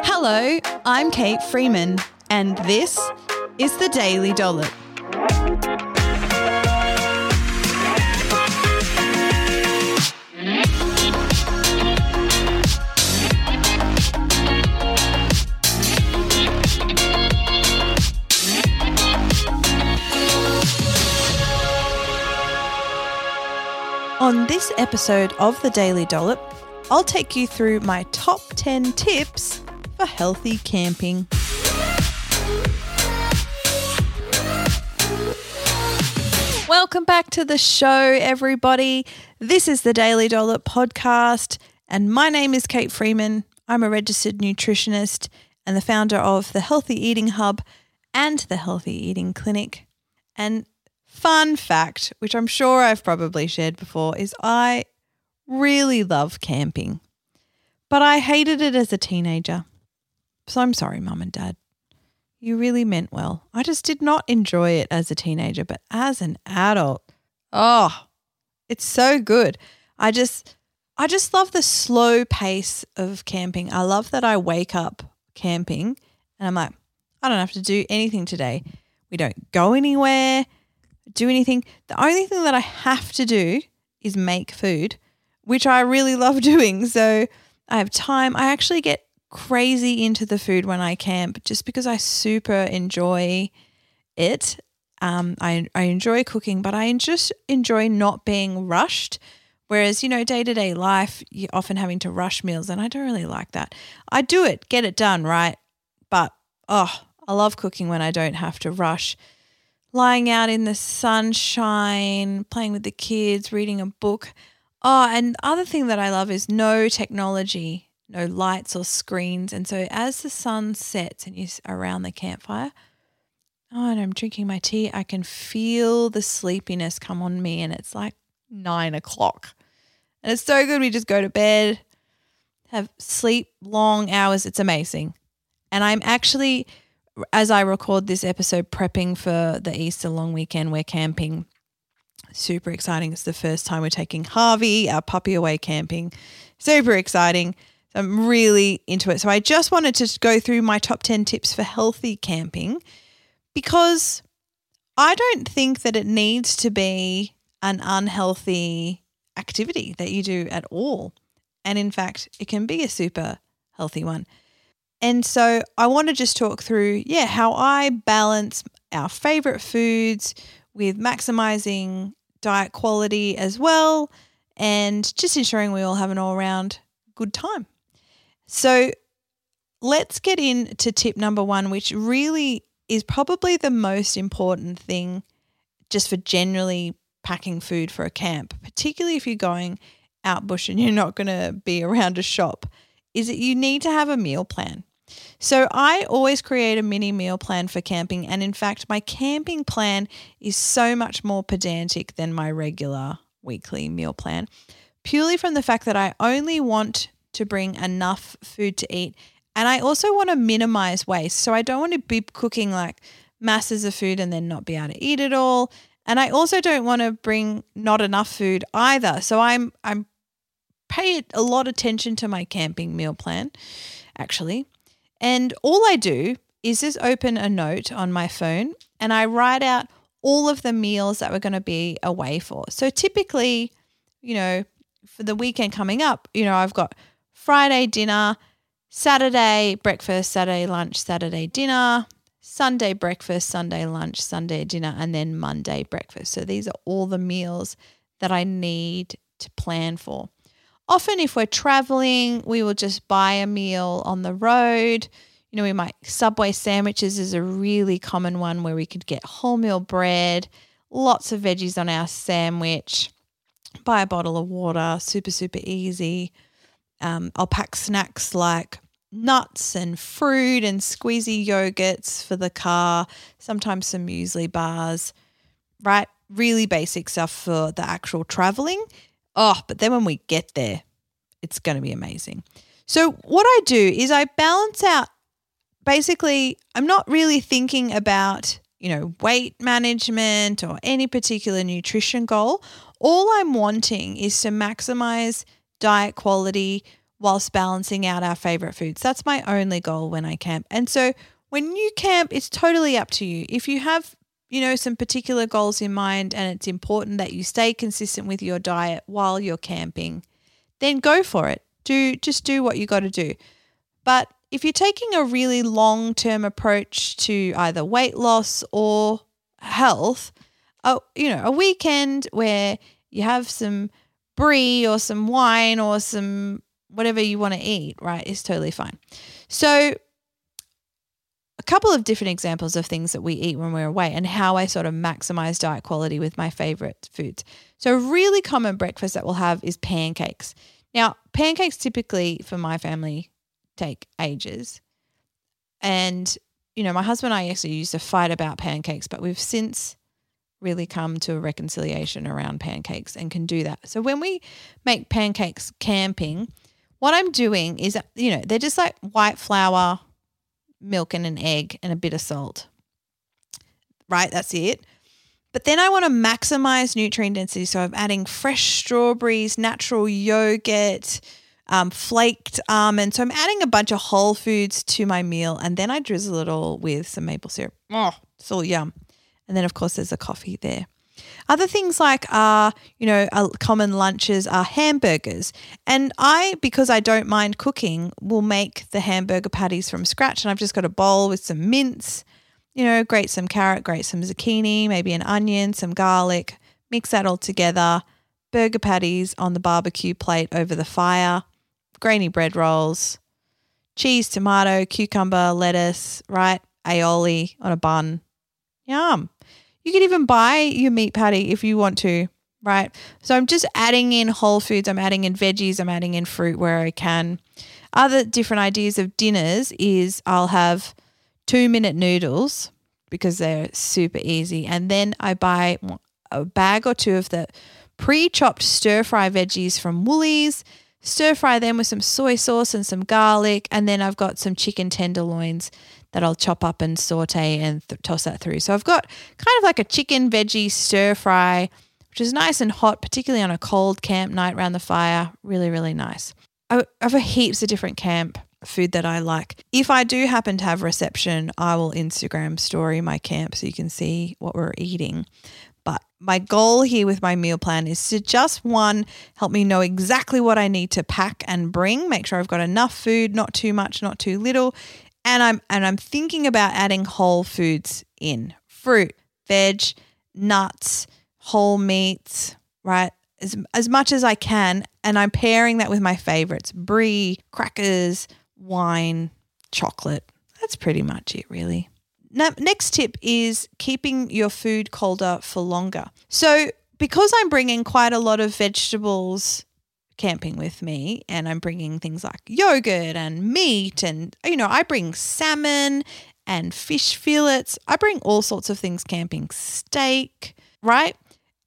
Hello, I'm Kate Freeman, and this is the Daily Dollop. On this episode of the Daily Dollop, I'll take you through my top 10 tips for healthy camping. Welcome back to the show, everybody. This is the Daily Dollop podcast, and my name is Kate Freeman. I'm a registered nutritionist and the founder of the Healthy Eating Hub and the Healthy Eating Clinic. And fun fact, which I'm sure I've probably shared before, is I really love camping, but I hated it as a teenager. So I'm sorry, mum and dad. You really meant well. I just did not enjoy it as a teenager, but as an adult, oh, it's so good. I just I just love the slow pace of camping. I love that I wake up camping and I'm like, I don't have to do anything today. We don't go anywhere, do anything. The only thing that I have to do is make food, which I really love doing. So I have time. I actually get crazy into the food when I camp just because I super enjoy it. Um, I, I enjoy cooking, but I just enjoy not being rushed. Whereas, you know, day to day life, you're often having to rush meals, and I don't really like that. I do it, get it done, right? But, oh, I love cooking when I don't have to rush. Lying out in the sunshine, playing with the kids, reading a book. Oh, and other thing that I love is no technology no lights or screens. And so as the sun sets and you're around the campfire, oh, and I'm drinking my tea, I can feel the sleepiness come on me. And it's like nine o'clock. And it's so good. We just go to bed, have sleep long hours. It's amazing. And I'm actually, as I record this episode, prepping for the Easter long weekend. We're camping. Super exciting. It's the first time we're taking Harvey, our puppy, away camping. Super exciting. I'm really into it. So I just wanted to go through my top 10 tips for healthy camping because I don't think that it needs to be an unhealthy activity that you do at all. And in fact, it can be a super healthy one. And so I want to just talk through, yeah, how I balance our favorite foods with maximizing diet quality as well and just ensuring we all have an all around good time. So let's get into tip number one, which really is probably the most important thing just for generally packing food for a camp, particularly if you're going out bush and you're not going to be around a shop, is that you need to have a meal plan. So I always create a mini meal plan for camping. And in fact, my camping plan is so much more pedantic than my regular weekly meal plan, purely from the fact that I only want to bring enough food to eat. And I also want to minimize waste. So I don't want to be cooking like masses of food and then not be able to eat it all. And I also don't want to bring not enough food either. So I'm I'm pay a lot of attention to my camping meal plan actually. And all I do is just open a note on my phone and I write out all of the meals that we're going to be away for. So typically, you know, for the weekend coming up, you know, I've got Friday dinner, Saturday breakfast, Saturday lunch, Saturday dinner, Sunday breakfast, Sunday lunch, Sunday dinner, and then Monday breakfast. So these are all the meals that I need to plan for. Often, if we're traveling, we will just buy a meal on the road. You know, we might, Subway sandwiches is a really common one where we could get wholemeal bread, lots of veggies on our sandwich, buy a bottle of water, super, super easy. Um, I'll pack snacks like nuts and fruit and squeezy yogurts for the car, sometimes some muesli bars, right? Really basic stuff for the actual traveling. Oh, but then when we get there, it's going to be amazing. So, what I do is I balance out basically, I'm not really thinking about, you know, weight management or any particular nutrition goal. All I'm wanting is to maximize diet quality whilst balancing out our favorite foods. That's my only goal when I camp. And so when you camp, it's totally up to you. If you have, you know, some particular goals in mind and it's important that you stay consistent with your diet while you're camping, then go for it. Do just do what you got to do. But if you're taking a really long-term approach to either weight loss or health, oh, you know, a weekend where you have some brie or some wine or some whatever you want to eat, right, is totally fine. So, a couple of different examples of things that we eat when we're away and how I sort of maximize diet quality with my favorite foods. So, a really common breakfast that we'll have is pancakes. Now, pancakes typically for my family take ages. And, you know, my husband and I actually used to fight about pancakes, but we've since really come to a reconciliation around pancakes and can do that. So when we make pancakes camping, what I'm doing is, you know, they're just like white flour, milk, and an egg and a bit of salt. Right? That's it. But then I want to maximize nutrient density. So I'm adding fresh strawberries, natural yogurt, um, flaked almonds. So I'm adding a bunch of whole foods to my meal. And then I drizzle it all with some maple syrup. Oh, so yum. And then, of course, there's a coffee there. Other things like are, you know, uh, common lunches are hamburgers. And I, because I don't mind cooking, will make the hamburger patties from scratch. And I've just got a bowl with some mince, you know, grate some carrot, grate some zucchini, maybe an onion, some garlic, mix that all together. Burger patties on the barbecue plate over the fire, grainy bread rolls, cheese, tomato, cucumber, lettuce, right? Aioli on a bun. Yum. You can even buy your meat patty if you want to, right? So I'm just adding in whole foods, I'm adding in veggies, I'm adding in fruit where I can. Other different ideas of dinners is I'll have two minute noodles because they're super easy. And then I buy a bag or two of the pre chopped stir fry veggies from Woolies, stir fry them with some soy sauce and some garlic. And then I've got some chicken tenderloins that I'll chop up and saute and th- toss that through. So I've got kind of like a chicken veggie stir fry, which is nice and hot, particularly on a cold camp night around the fire. Really, really nice. I have heaps of different camp food that I like. If I do happen to have reception, I will Instagram story my camp so you can see what we're eating. But my goal here with my meal plan is to just one, help me know exactly what I need to pack and bring, make sure I've got enough food, not too much, not too little, and I'm and I'm thinking about adding whole foods in fruit, veg, nuts, whole meats, right? As, as much as I can. And I'm pairing that with my favorites brie, crackers, wine, chocolate. That's pretty much it, really. Now, next tip is keeping your food colder for longer. So, because I'm bringing quite a lot of vegetables camping with me and I'm bringing things like yogurt and meat and you know I bring salmon and fish fillets. I bring all sorts of things camping, steak, right?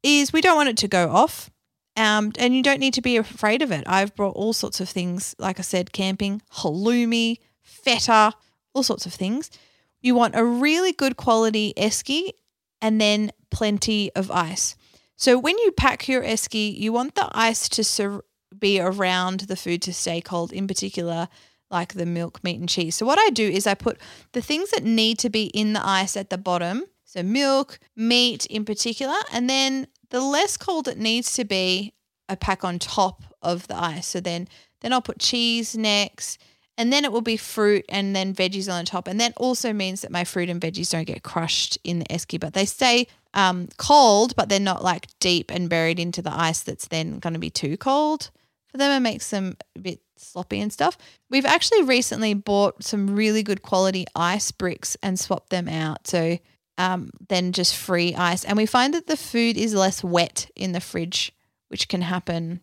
Is we don't want it to go off. Um, and you don't need to be afraid of it. I've brought all sorts of things, like I said, camping, halloumi, feta, all sorts of things. You want a really good quality esky and then plenty of ice. So when you pack your esky, you want the ice to sur- be around the food to stay cold, in particular, like the milk, meat, and cheese. So, what I do is I put the things that need to be in the ice at the bottom. So, milk, meat in particular, and then the less cold it needs to be, I pack on top of the ice. So, then, then I'll put cheese next, and then it will be fruit and then veggies on the top. And that also means that my fruit and veggies don't get crushed in the esky, but they stay um, cold, but they're not like deep and buried into the ice that's then going to be too cold for them and makes them a bit sloppy and stuff. We've actually recently bought some really good quality ice bricks and swapped them out. So um, then just free ice. And we find that the food is less wet in the fridge, which can happen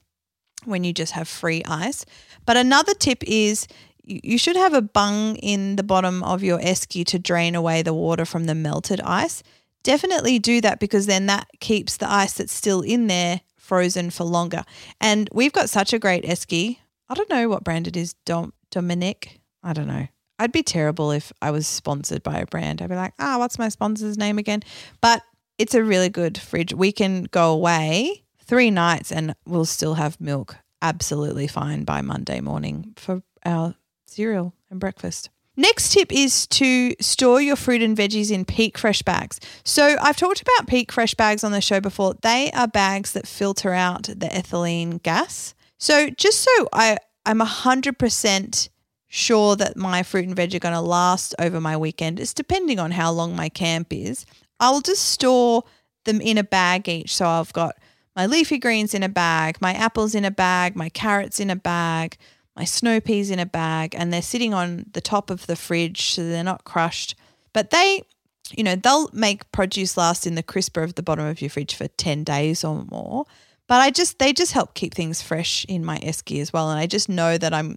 when you just have free ice. But another tip is you should have a bung in the bottom of your esky to drain away the water from the melted ice. Definitely do that because then that keeps the ice that's still in there frozen for longer. And we've got such a great esky. I don't know what brand it is. Dom Dominic. I don't know. I'd be terrible if I was sponsored by a brand. I'd be like, ah, oh, what's my sponsor's name again? But it's a really good fridge. We can go away three nights and we'll still have milk absolutely fine by Monday morning for our cereal and breakfast. Next tip is to store your fruit and veggies in peak fresh bags. So, I've talked about peak fresh bags on the show before. They are bags that filter out the ethylene gas. So, just so I, I'm 100% sure that my fruit and veg are going to last over my weekend, it's depending on how long my camp is. I'll just store them in a bag each. So, I've got my leafy greens in a bag, my apples in a bag, my carrots in a bag my snow peas in a bag and they're sitting on the top of the fridge so they're not crushed. But they, you know, they'll make produce last in the crisper of the bottom of your fridge for 10 days or more. But I just, they just help keep things fresh in my esky as well. And I just know that I'm,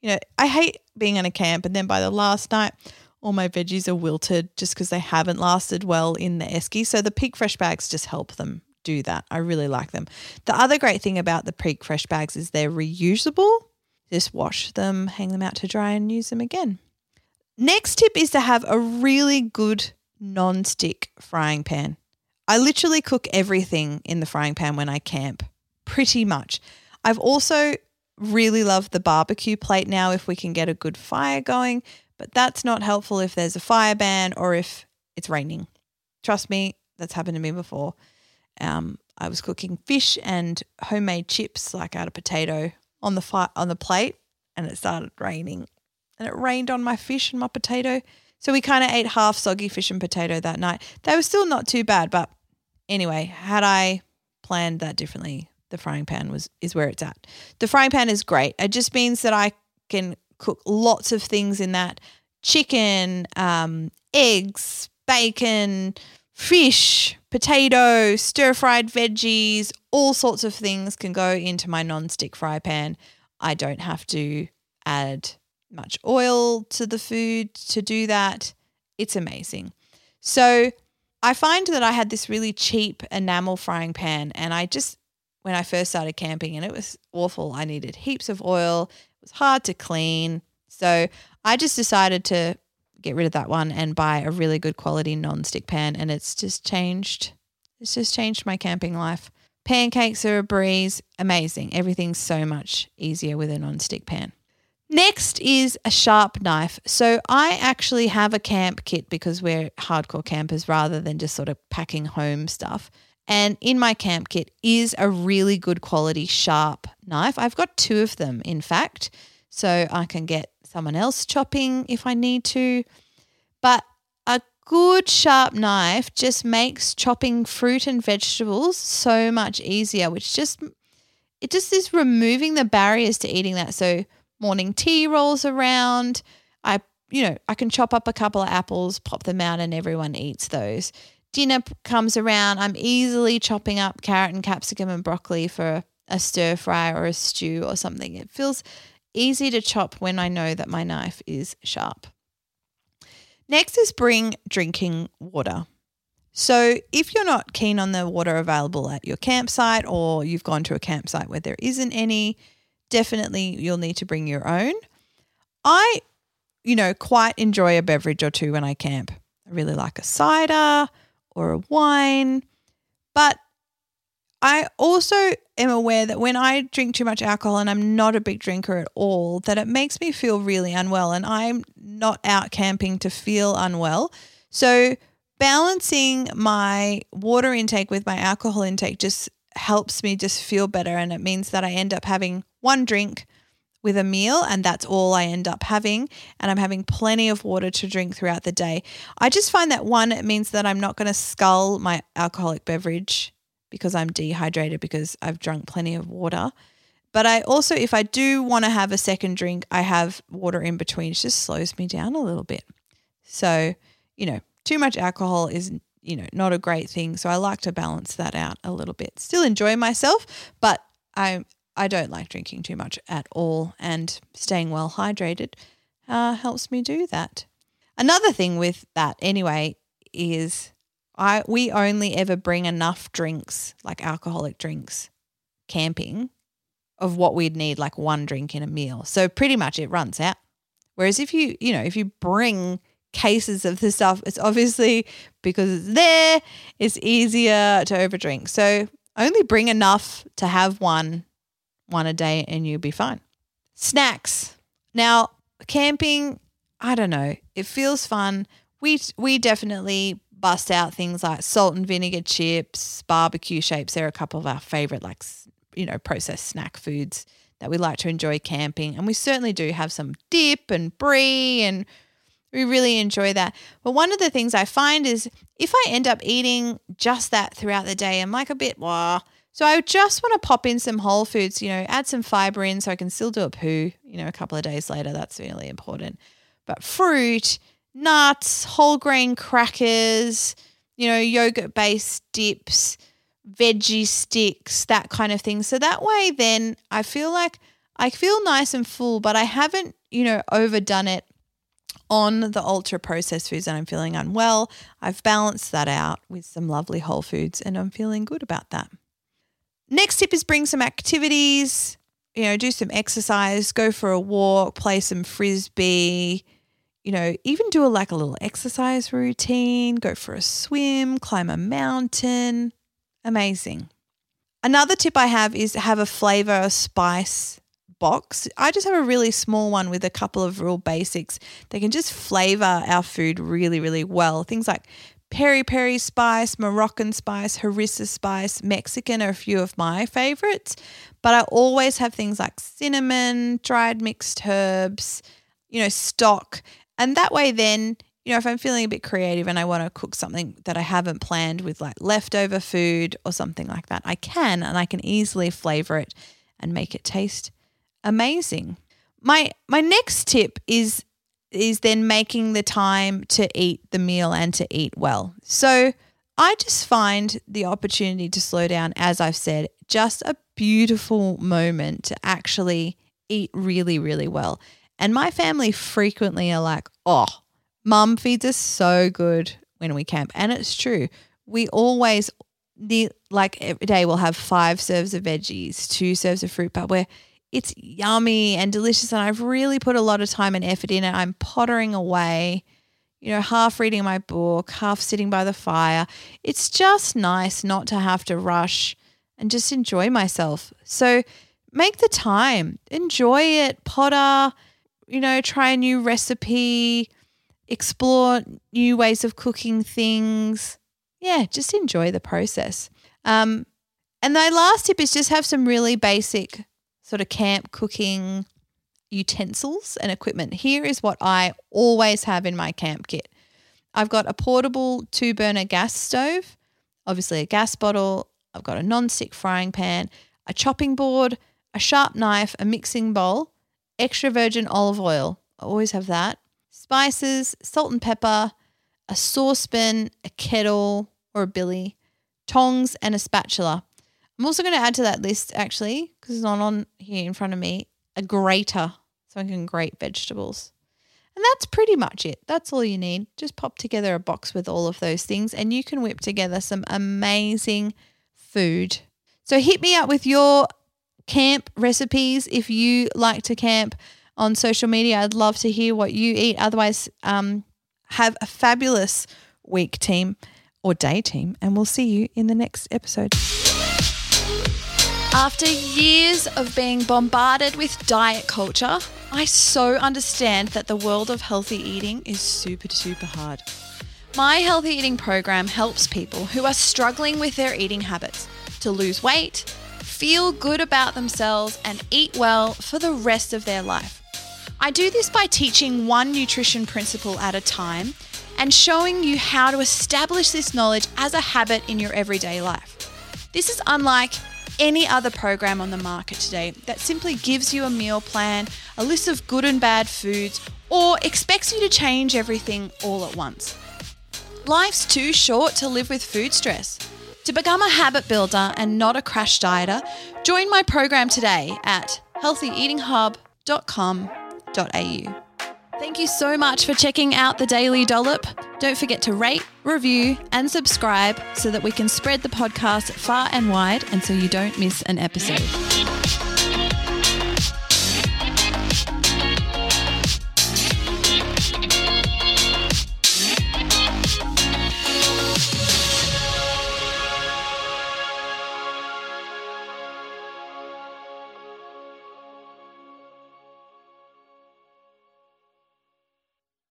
you know, I hate being in a camp and then by the last night, all my veggies are wilted just because they haven't lasted well in the esky. So the Peak Fresh bags just help them do that. I really like them. The other great thing about the Peak Fresh bags is they're reusable. Just wash them, hang them out to dry, and use them again. Next tip is to have a really good non-stick frying pan. I literally cook everything in the frying pan when I camp, pretty much. I've also really loved the barbecue plate now if we can get a good fire going, but that's not helpful if there's a fire ban or if it's raining. Trust me, that's happened to me before. Um, I was cooking fish and homemade chips, like out of potato, on the fi- on the plate and it started raining. And it rained on my fish and my potato. So we kind of ate half soggy fish and potato that night. They were still not too bad, but anyway, had I planned that differently, the frying pan was is where it's at. The frying pan is great. It just means that I can cook lots of things in that chicken, um, eggs, bacon, fish, potato, stir fried veggies, all sorts of things can go into my non-stick fry pan. I don't have to add much oil to the food to do that. It's amazing. So I find that I had this really cheap enamel frying pan and I just when I first started camping and it was awful. I needed heaps of oil. It was hard to clean. So I just decided to get rid of that one and buy a really good quality non-stick pan and it's just changed it's just changed my camping life. Pancakes are a breeze, amazing. Everything's so much easier with a non-stick pan. Next is a sharp knife. So I actually have a camp kit because we're hardcore campers rather than just sort of packing home stuff. And in my camp kit is a really good quality sharp knife. I've got two of them, in fact. So I can get someone else chopping if I need to. But a good sharp knife just makes chopping fruit and vegetables so much easier, which just it just is removing the barriers to eating that. So morning tea rolls around, I you know, I can chop up a couple of apples, pop them out and everyone eats those. Dinner comes around, I'm easily chopping up carrot and capsicum and broccoli for a stir fry or a stew or something. It feels easy to chop when I know that my knife is sharp. Next is bring drinking water. So, if you're not keen on the water available at your campsite or you've gone to a campsite where there isn't any, definitely you'll need to bring your own. I, you know, quite enjoy a beverage or two when I camp. I really like a cider or a wine, but I also am aware that when I drink too much alcohol and I'm not a big drinker at all, that it makes me feel really unwell. And I'm not out camping to feel unwell. So balancing my water intake with my alcohol intake just helps me just feel better. And it means that I end up having one drink with a meal and that's all I end up having and I'm having plenty of water to drink throughout the day. I just find that one it means that I'm not going to scull my alcoholic beverage because I'm dehydrated because I've drunk plenty of water. But I also, if I do want to have a second drink, I have water in between. It just slows me down a little bit. So, you know, too much alcohol is, you know, not a great thing. So I like to balance that out a little bit. Still enjoy myself, but I I don't like drinking too much at all, and staying well hydrated uh, helps me do that. Another thing with that, anyway, is I we only ever bring enough drinks, like alcoholic drinks, camping of what we'd need like one drink in a meal. So pretty much it runs out. Whereas if you, you know, if you bring cases of the stuff, it's obviously because it's there, it's easier to overdrink. So only bring enough to have one one a day and you'll be fine. Snacks. Now, camping, I don't know, it feels fun. We we definitely bust out things like salt and vinegar chips, barbecue shapes. They're a couple of our favorite like you know, processed snack foods that we like to enjoy camping. And we certainly do have some dip and brie and we really enjoy that. But one of the things I find is if I end up eating just that throughout the day, I'm like a bit, wah. So I just want to pop in some whole foods, you know, add some fiber in so I can still do a poo, you know, a couple of days later. That's really important. But fruit, nuts, whole grain crackers, you know, yogurt based dips, veggie sticks, that kind of thing. So that way, then I feel like I feel nice and full, but I haven't, you know, overdone it on the ultra processed foods and I'm feeling unwell. I've balanced that out with some lovely whole foods and I'm feeling good about that. Next tip is bring some activities, you know, do some exercise, go for a walk, play some frisbee, you know, even do a like a little exercise routine, go for a swim, climb a mountain. Amazing. Another tip I have is have a flavor or spice box. I just have a really small one with a couple of real basics They can just flavor our food really, really well. Things like peri peri spice, Moroccan spice, harissa spice, Mexican are a few of my favorites. But I always have things like cinnamon, dried mixed herbs, you know, stock. And that way, then, you know, if I'm feeling a bit creative and I want to cook something that I haven't planned with like leftover food or something like that, I can and I can easily flavor it and make it taste amazing. My my next tip is is then making the time to eat the meal and to eat well. So I just find the opportunity to slow down, as I've said, just a beautiful moment to actually eat really, really well. And my family frequently are like, oh, mum feeds us so good when we camp. And it's true. We always, like every day, we'll have five serves of veggies, two serves of fruit, but we're it's yummy and delicious. And I've really put a lot of time and effort in it. I'm pottering away, you know, half reading my book, half sitting by the fire. It's just nice not to have to rush and just enjoy myself. So make the time, enjoy it, potter, you know, try a new recipe, explore new ways of cooking things. Yeah, just enjoy the process. Um, and my last tip is just have some really basic sort of camp cooking utensils and equipment. Here is what I always have in my camp kit. I've got a portable two burner gas stove, obviously a gas bottle. I've got a non-stick frying pan, a chopping board, a sharp knife, a mixing bowl, extra virgin olive oil. I always have that. Spices, salt and pepper, a saucepan, a kettle or a billy, tongs, and a spatula. I'm also going to add to that list actually, because it's not on here in front of me, a grater so I can grate vegetables. And that's pretty much it. That's all you need. Just pop together a box with all of those things and you can whip together some amazing food. So hit me up with your camp recipes if you like to camp on social media. I'd love to hear what you eat. Otherwise, um, have a fabulous week, team or day, team, and we'll see you in the next episode. After years of being bombarded with diet culture, I so understand that the world of healthy eating is super, super hard. My healthy eating program helps people who are struggling with their eating habits to lose weight, feel good about themselves, and eat well for the rest of their life. I do this by teaching one nutrition principle at a time and showing you how to establish this knowledge as a habit in your everyday life. This is unlike any other program on the market today that simply gives you a meal plan, a list of good and bad foods, or expects you to change everything all at once. Life's too short to live with food stress. To become a habit builder and not a crash dieter, join my program today at healthyeatinghub.com.au. Thank you so much for checking out the Daily Dollop. Don't forget to rate, review, and subscribe so that we can spread the podcast far and wide and so you don't miss an episode.